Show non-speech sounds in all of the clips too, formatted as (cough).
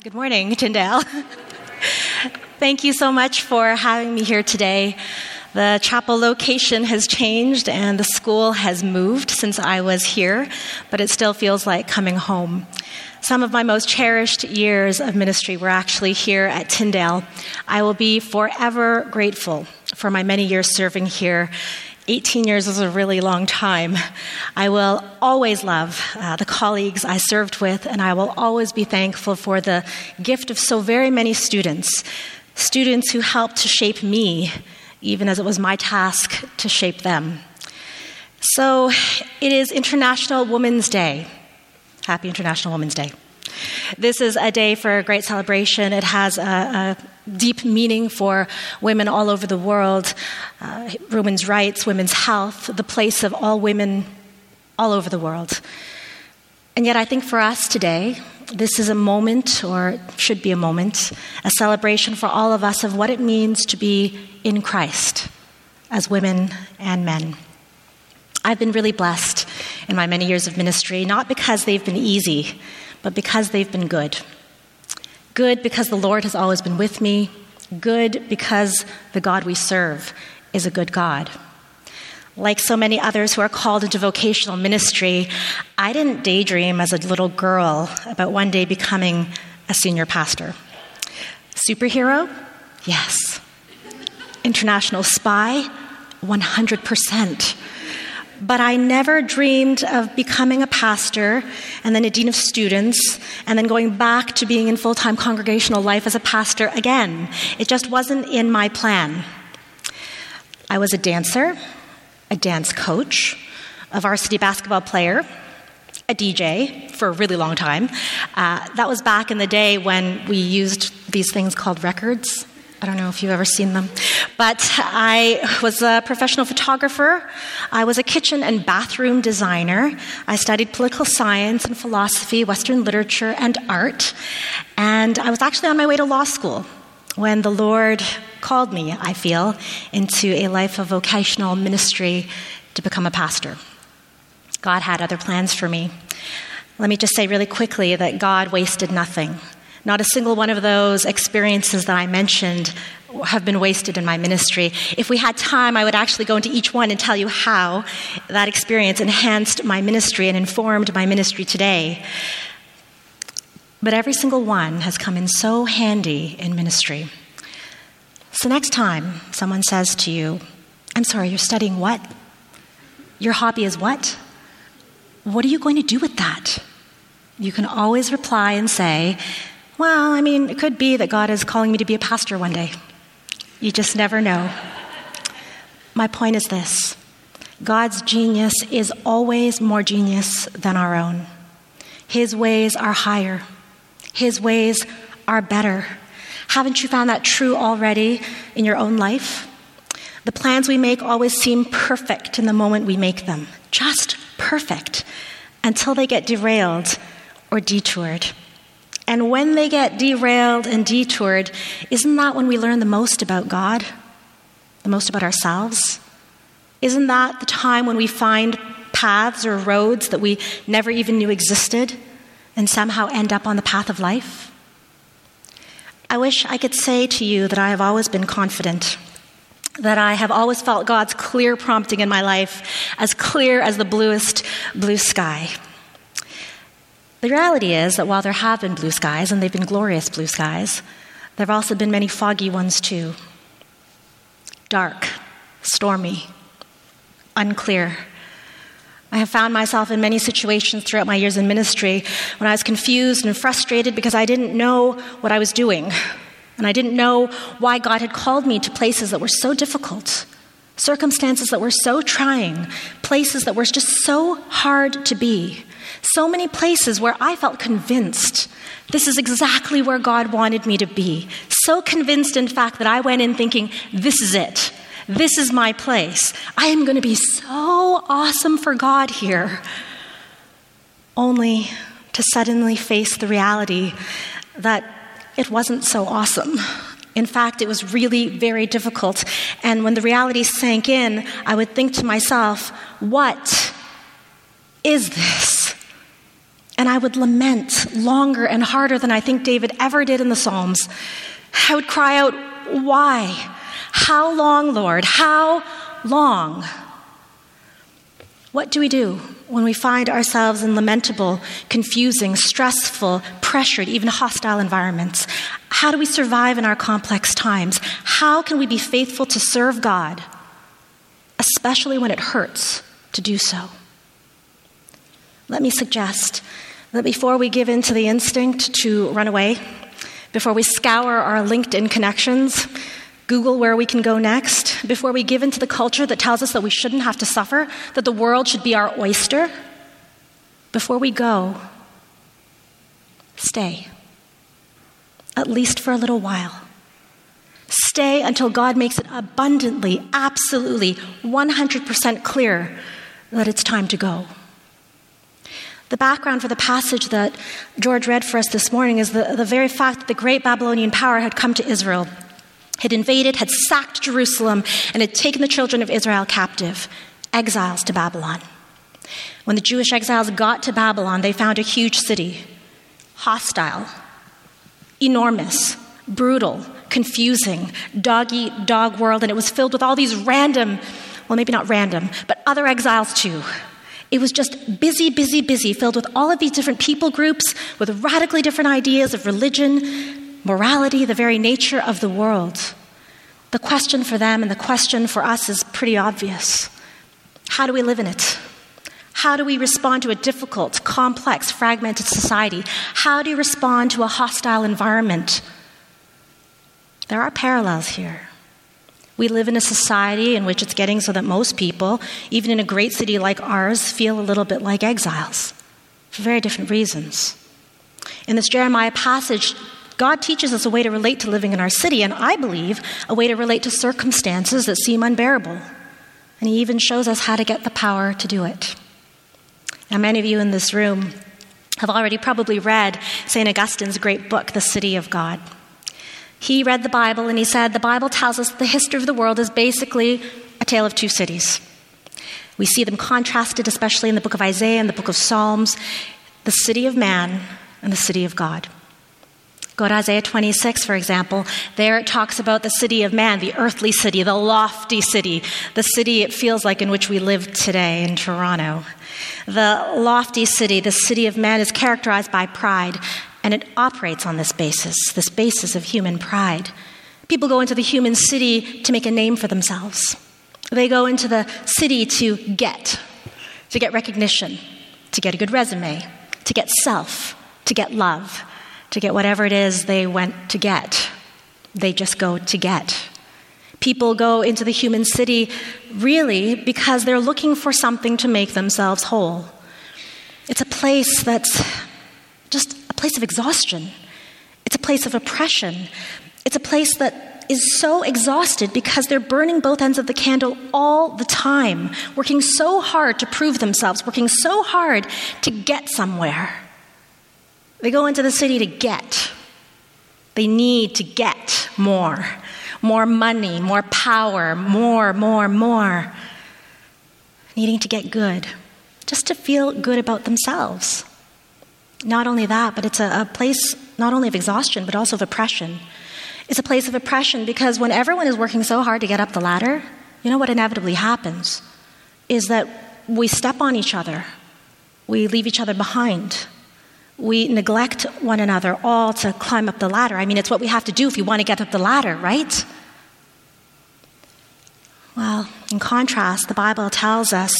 Good morning, Tyndale. Thank you so much for having me here today. The chapel location has changed and the school has moved since I was here, but it still feels like coming home. Some of my most cherished years of ministry were actually here at Tyndale. I will be forever grateful for my many years serving here 18 years is a really long time. I will always love uh, the colleagues I served with, and I will always be thankful for the gift of so very many students. Students who helped to shape me, even as it was my task to shape them. So it is International Women's Day. Happy International Women's Day. This is a day for a great celebration. It has a, a deep meaning for women all over the world uh, women's rights, women's health, the place of all women all over the world. And yet, I think for us today, this is a moment, or should be a moment, a celebration for all of us of what it means to be in Christ as women and men. I've been really blessed in my many years of ministry, not because they've been easy, but because they've been good. Good because the Lord has always been with me. Good because the God we serve is a good God. Like so many others who are called into vocational ministry, I didn't daydream as a little girl about one day becoming a senior pastor. Superhero? Yes. International spy? 100%. But I never dreamed of becoming a pastor and then a dean of students and then going back to being in full time congregational life as a pastor again. It just wasn't in my plan. I was a dancer, a dance coach, a varsity basketball player, a DJ for a really long time. Uh, that was back in the day when we used these things called records. I don't know if you've ever seen them. But I was a professional photographer. I was a kitchen and bathroom designer. I studied political science and philosophy, Western literature, and art. And I was actually on my way to law school when the Lord called me, I feel, into a life of vocational ministry to become a pastor. God had other plans for me. Let me just say really quickly that God wasted nothing. Not a single one of those experiences that I mentioned have been wasted in my ministry. If we had time, I would actually go into each one and tell you how that experience enhanced my ministry and informed my ministry today. But every single one has come in so handy in ministry. So, next time someone says to you, I'm sorry, you're studying what? Your hobby is what? What are you going to do with that? You can always reply and say, well, I mean, it could be that God is calling me to be a pastor one day. You just never know. My point is this God's genius is always more genius than our own. His ways are higher, His ways are better. Haven't you found that true already in your own life? The plans we make always seem perfect in the moment we make them, just perfect, until they get derailed or detoured. And when they get derailed and detoured, isn't that when we learn the most about God? The most about ourselves? Isn't that the time when we find paths or roads that we never even knew existed and somehow end up on the path of life? I wish I could say to you that I have always been confident, that I have always felt God's clear prompting in my life, as clear as the bluest blue sky. The reality is that while there have been blue skies, and they've been glorious blue skies, there have also been many foggy ones too. Dark, stormy, unclear. I have found myself in many situations throughout my years in ministry when I was confused and frustrated because I didn't know what I was doing. And I didn't know why God had called me to places that were so difficult, circumstances that were so trying, places that were just so hard to be. So many places where I felt convinced this is exactly where God wanted me to be. So convinced, in fact, that I went in thinking, this is it. This is my place. I am going to be so awesome for God here. Only to suddenly face the reality that it wasn't so awesome. In fact, it was really very difficult. And when the reality sank in, I would think to myself, what is this? and I would lament longer and harder than I think David ever did in the Psalms. I would cry out, Why? How long, Lord? How long? What do we do when we find ourselves in lamentable, confusing, stressful, pressured, even hostile environments? How do we survive in our complex times? How can we be faithful to serve God, especially when it hurts to do so? Let me suggest that before we give in to the instinct to run away, before we scour our LinkedIn connections, Google where we can go next, before we give in to the culture that tells us that we shouldn't have to suffer, that the world should be our oyster, before we go, stay. At least for a little while. Stay until God makes it abundantly, absolutely, 100% clear that it's time to go. The background for the passage that George read for us this morning is the, the very fact that the great Babylonian power had come to Israel, had invaded, had sacked Jerusalem, and had taken the children of Israel captive, exiles to Babylon. When the Jewish exiles got to Babylon, they found a huge city, hostile, enormous, brutal, confusing, dog eat dog world, and it was filled with all these random, well, maybe not random, but other exiles too it was just busy, busy, busy, filled with all of these different people groups with radically different ideas of religion, morality, the very nature of the world. The question for them and the question for us is pretty obvious. How do we live in it? How do we respond to a difficult, complex, fragmented society? How do you respond to a hostile environment? There are parallels here. We live in a society in which it's getting so that most people, even in a great city like ours, feel a little bit like exiles for very different reasons. In this Jeremiah passage, God teaches us a way to relate to living in our city, and I believe a way to relate to circumstances that seem unbearable. And He even shows us how to get the power to do it. Now, many of you in this room have already probably read St. Augustine's great book, The City of God. He read the Bible and he said, The Bible tells us the history of the world is basically a tale of two cities. We see them contrasted, especially in the book of Isaiah and the book of Psalms the city of man and the city of God. Go to Isaiah 26, for example. There it talks about the city of man, the earthly city, the lofty city, the city it feels like in which we live today in Toronto. The lofty city, the city of man, is characterized by pride and it operates on this basis, this basis of human pride. People go into the human city to make a name for themselves. They go into the city to get, to get recognition, to get a good resume, to get self, to get love, to get whatever it is they went to get. They just go to get. People go into the human city really because they're looking for something to make themselves whole. It's a place that's just a place of exhaustion. It's a place of oppression. It's a place that is so exhausted because they're burning both ends of the candle all the time, working so hard to prove themselves, working so hard to get somewhere. They go into the city to get. They need to get more more money, more power, more, more, more. Needing to get good, just to feel good about themselves. Not only that, but it's a, a place not only of exhaustion, but also of oppression. It's a place of oppression because when everyone is working so hard to get up the ladder, you know what inevitably happens is that we step on each other, we leave each other behind. We neglect one another all to climb up the ladder. I mean, it's what we have to do if you want to get up the ladder, right? Well, in contrast, the Bible tells us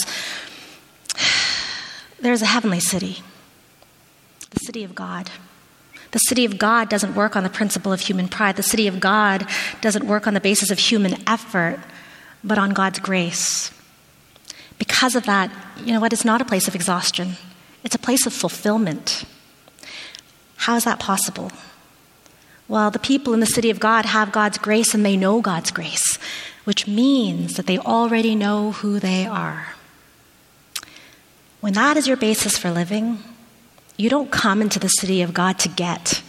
(sighs) there's a heavenly city the city of God. The city of God doesn't work on the principle of human pride. The city of God doesn't work on the basis of human effort, but on God's grace. Because of that, you know what? It's not a place of exhaustion, it's a place of fulfillment. How is that possible? Well, the people in the city of God have God's grace and they know God's grace, which means that they already know who they are. When that is your basis for living, you don't come into the city of God to get,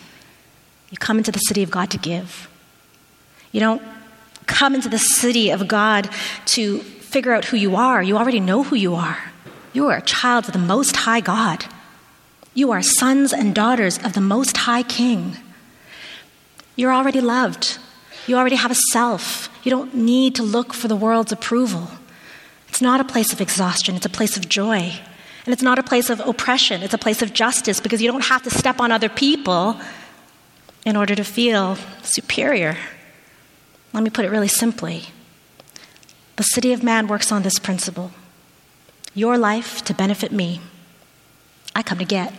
you come into the city of God to give. You don't come into the city of God to figure out who you are. You already know who you are. You are a child of the Most High God. You are sons and daughters of the Most High King. You're already loved. You already have a self. You don't need to look for the world's approval. It's not a place of exhaustion, it's a place of joy. And it's not a place of oppression, it's a place of justice because you don't have to step on other people in order to feel superior. Let me put it really simply the city of man works on this principle your life to benefit me. I come to get.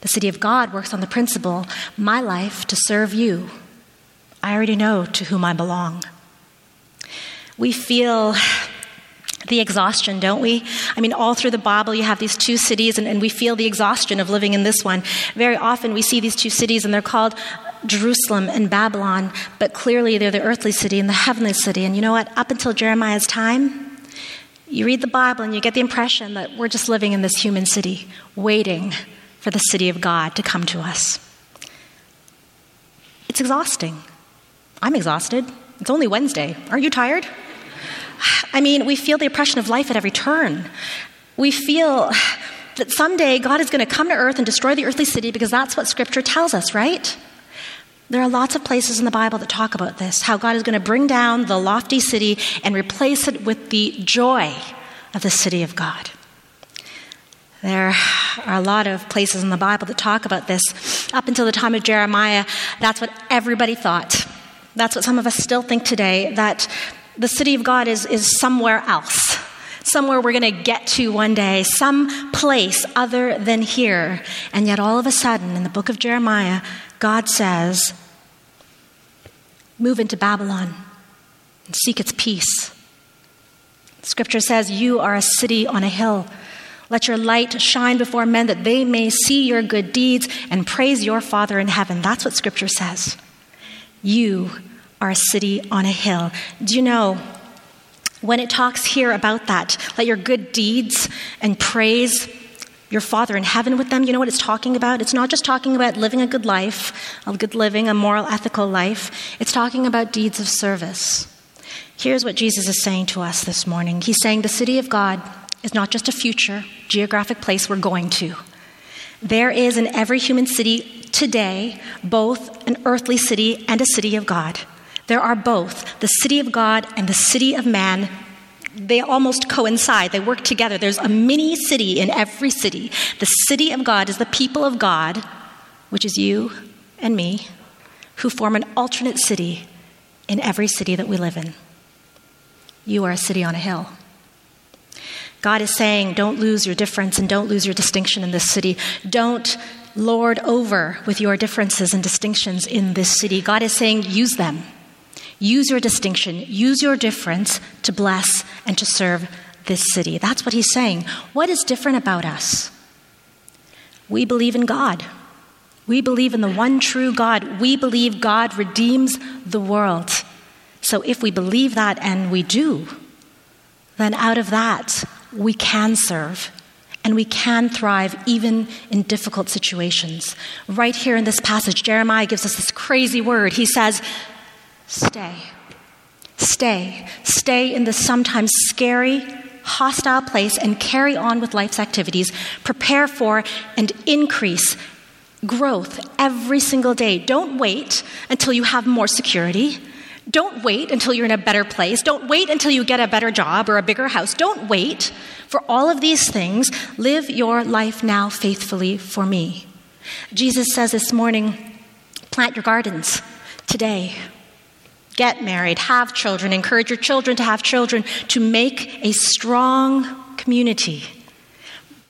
The city of God works on the principle my life to serve you. I already know to whom I belong. We feel the exhaustion, don't we? I mean, all through the Bible, you have these two cities, and, and, we feel the exhaustion of living in this one. Very often, we see these two cities, and they're called Jerusalem and Babylon, but clearly they're the earthly city and the heavenly city. And you know what? Up until Jeremiah's time, you read the Bible and you get the impression that we're just living in this human city, waiting for the city of God to come to us. It's exhausting. I'm exhausted. It's only Wednesday. Are you tired? I mean, we feel the oppression of life at every turn. We feel that someday God is going to come to earth and destroy the earthly city because that's what Scripture tells us, right? There are lots of places in the Bible that talk about this how God is going to bring down the lofty city and replace it with the joy of the city of God. There are a lot of places in the Bible that talk about this. Up until the time of Jeremiah, that's what everybody thought. That's what some of us still think today that the city of God is, is somewhere else, somewhere we're going to get to one day, some place other than here. And yet, all of a sudden, in the book of Jeremiah, God says, Move into Babylon and seek its peace. Scripture says, You are a city on a hill. Let your light shine before men that they may see your good deeds and praise your Father in heaven. That's what Scripture says. You are a city on a hill. Do you know when it talks here about that, let your good deeds and praise your Father in heaven with them, you know what it's talking about? It's not just talking about living a good life, a good living, a moral, ethical life. It's talking about deeds of service. Here's what Jesus is saying to us this morning He's saying the city of God is not just a future geographic place we're going to. There is in every human city today both an earthly city and a city of God. There are both the city of God and the city of man. They almost coincide, they work together. There's a mini city in every city. The city of God is the people of God, which is you and me, who form an alternate city in every city that we live in. You are a city on a hill. God is saying, don't lose your difference and don't lose your distinction in this city. Don't lord over with your differences and distinctions in this city. God is saying, use them. Use your distinction, use your difference to bless and to serve this city. That's what he's saying. What is different about us? We believe in God. We believe in the one true God. We believe God redeems the world. So if we believe that and we do, then out of that, we can serve and we can thrive even in difficult situations. Right here in this passage, Jeremiah gives us this crazy word. He says, Stay. Stay. Stay in this sometimes scary, hostile place and carry on with life's activities. Prepare for and increase growth every single day. Don't wait until you have more security. Don't wait until you're in a better place. Don't wait until you get a better job or a bigger house. Don't wait for all of these things. Live your life now faithfully for me. Jesus says this morning plant your gardens today. Get married, have children, encourage your children to have children, to make a strong community.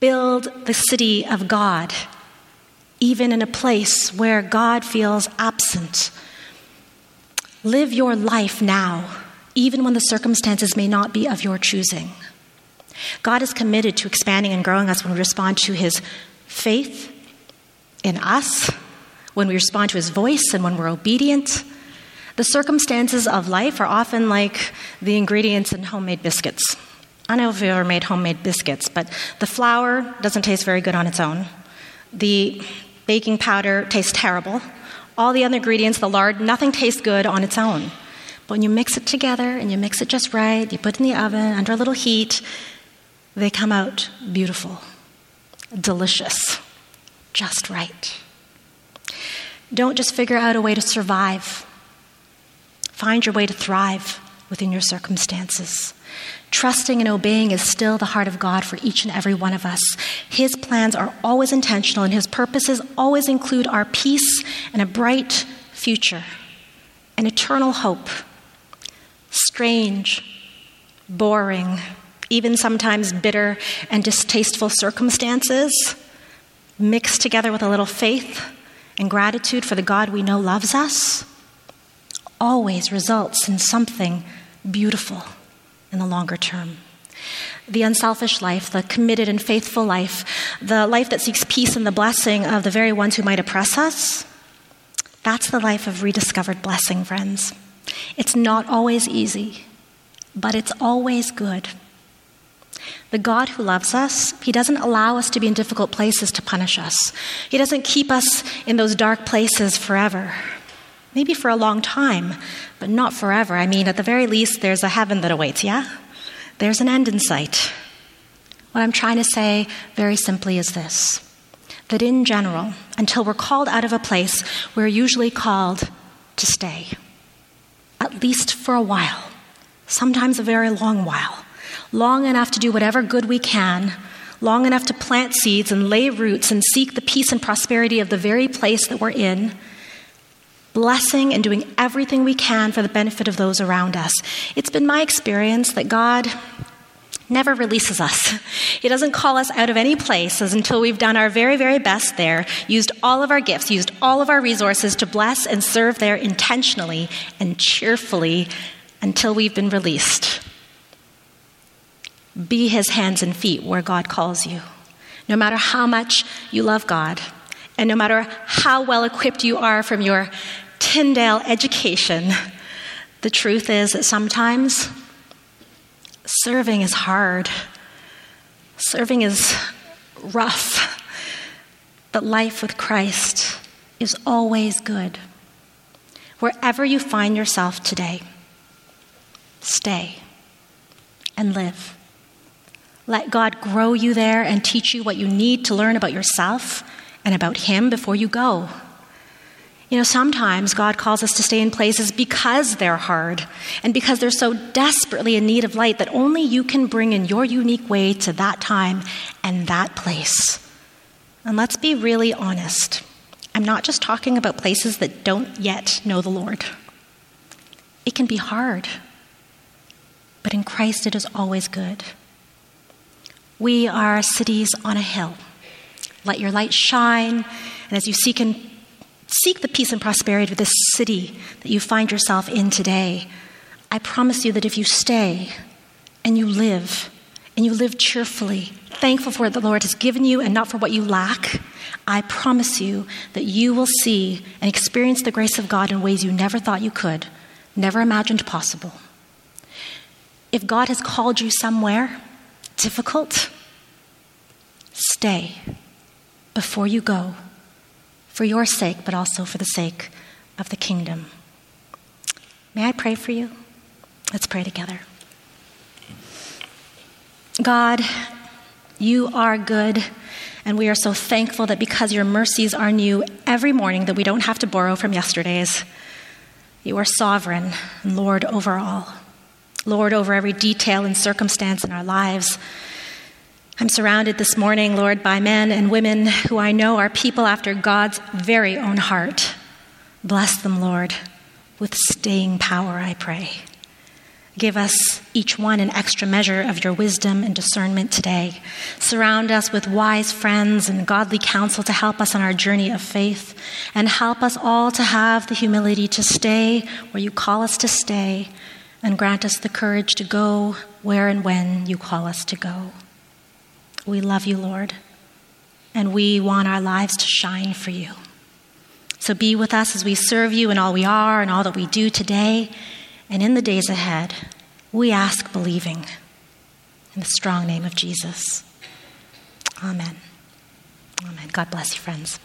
Build the city of God, even in a place where God feels absent. Live your life now, even when the circumstances may not be of your choosing. God is committed to expanding and growing us when we respond to His faith in us, when we respond to His voice, and when we're obedient the circumstances of life are often like the ingredients in homemade biscuits. I don't know if you've ever made homemade biscuits, but the flour doesn't taste very good on its own. The baking powder tastes terrible. All the other ingredients, the lard, nothing tastes good on its own. But when you mix it together and you mix it just right, you put it in the oven under a little heat, they come out beautiful. delicious, just right. Don't just figure out a way to survive, find your way to thrive within your circumstances. Trusting and obeying is still the heart of God for each and every one of us. His plans are always intentional, and His purposes always include our peace and a bright future, an eternal hope. Strange, boring, even sometimes bitter and distasteful circumstances, mixed together with a little faith and gratitude for the God we know loves us, always results in something beautiful in the longer term. The unselfish life, the committed and faithful life, the life that seeks peace and the blessing of the very ones who might oppress us, that's the life of rediscovered blessing, friends. It's not always easy, but it's always good. The God who loves us, He doesn't allow us to be in difficult places to punish us. He doesn't keep us in those dark places forever. Maybe for a long time, but not forever. I mean, at the very least, there's a heaven that awaits, yeah? There's an end in sight. What I'm trying to say very simply is this that in general, until we're called out of a place, we're usually called to stay, at least for a while, sometimes a very long while long enough to do whatever good we can, long enough to plant seeds and lay roots and seek the peace and prosperity of the very place that we're in, blessing and doing everything we can for the benefit of those around us. It's been my experience that God never releases us. (laughs) He doesn't call us out of any places until we've done our very, very best there, used all of our gifts, used all of our resources to bless and serve there intentionally and cheerfully until we've been released. Be his hands and feet where God calls you. No matter how much you love God, and no matter how well equipped you are from your Tyndale education, the truth is that sometimes serving is hard. Serving is rough. But life with Christ is always good. Wherever you find yourself today, stay and live. Let God grow you there and teach you what you need to learn about yourself and about Him before you go. You know, sometimes God calls us to stay in places because they're hard and because they're so desperately in need of light that only you can bring in your unique way to that time and that place. And let's be really honest. I'm not just talking about places that don't yet know the Lord. It can be hard, but in Christ it is always good. We are cities on a hill. Let your light shine, and as you seek and seek the peace and prosperity of this city that you find yourself in today, I promise you that if you stay and you live, and you live cheerfully, thankful for what the Lord has given you and not for what you lack, I promise you that you will see and experience the grace of God in ways you never thought you could, never imagined possible. If God has called you somewhere, difficult, stay before you go, for your sake, but also for the sake of the kingdom. May I pray for you? Let's pray together. God, you are good, and we are so thankful that because your mercies are new every morning, that we don't have to borrow from yesterday's. You are sovereign and Lord over all. Lord, over every detail and circumstance in our lives. I'm surrounded this morning, Lord, by men and women who I know are people after God's very own heart. Bless them, Lord, with staying power, I pray. Give us each one an extra measure of your wisdom and discernment today. Surround us with wise friends and godly counsel to help us on our journey of faith, and help us all to have the humility to stay where you call us to stay and grant us the courage to go where and when you call us to go. We love you, Lord, and we want our lives to shine for you. So be with us as we serve you in all we are and all that we do today and in the days ahead. We ask believing in the strong name of Jesus. Amen. Amen. God bless you, friends.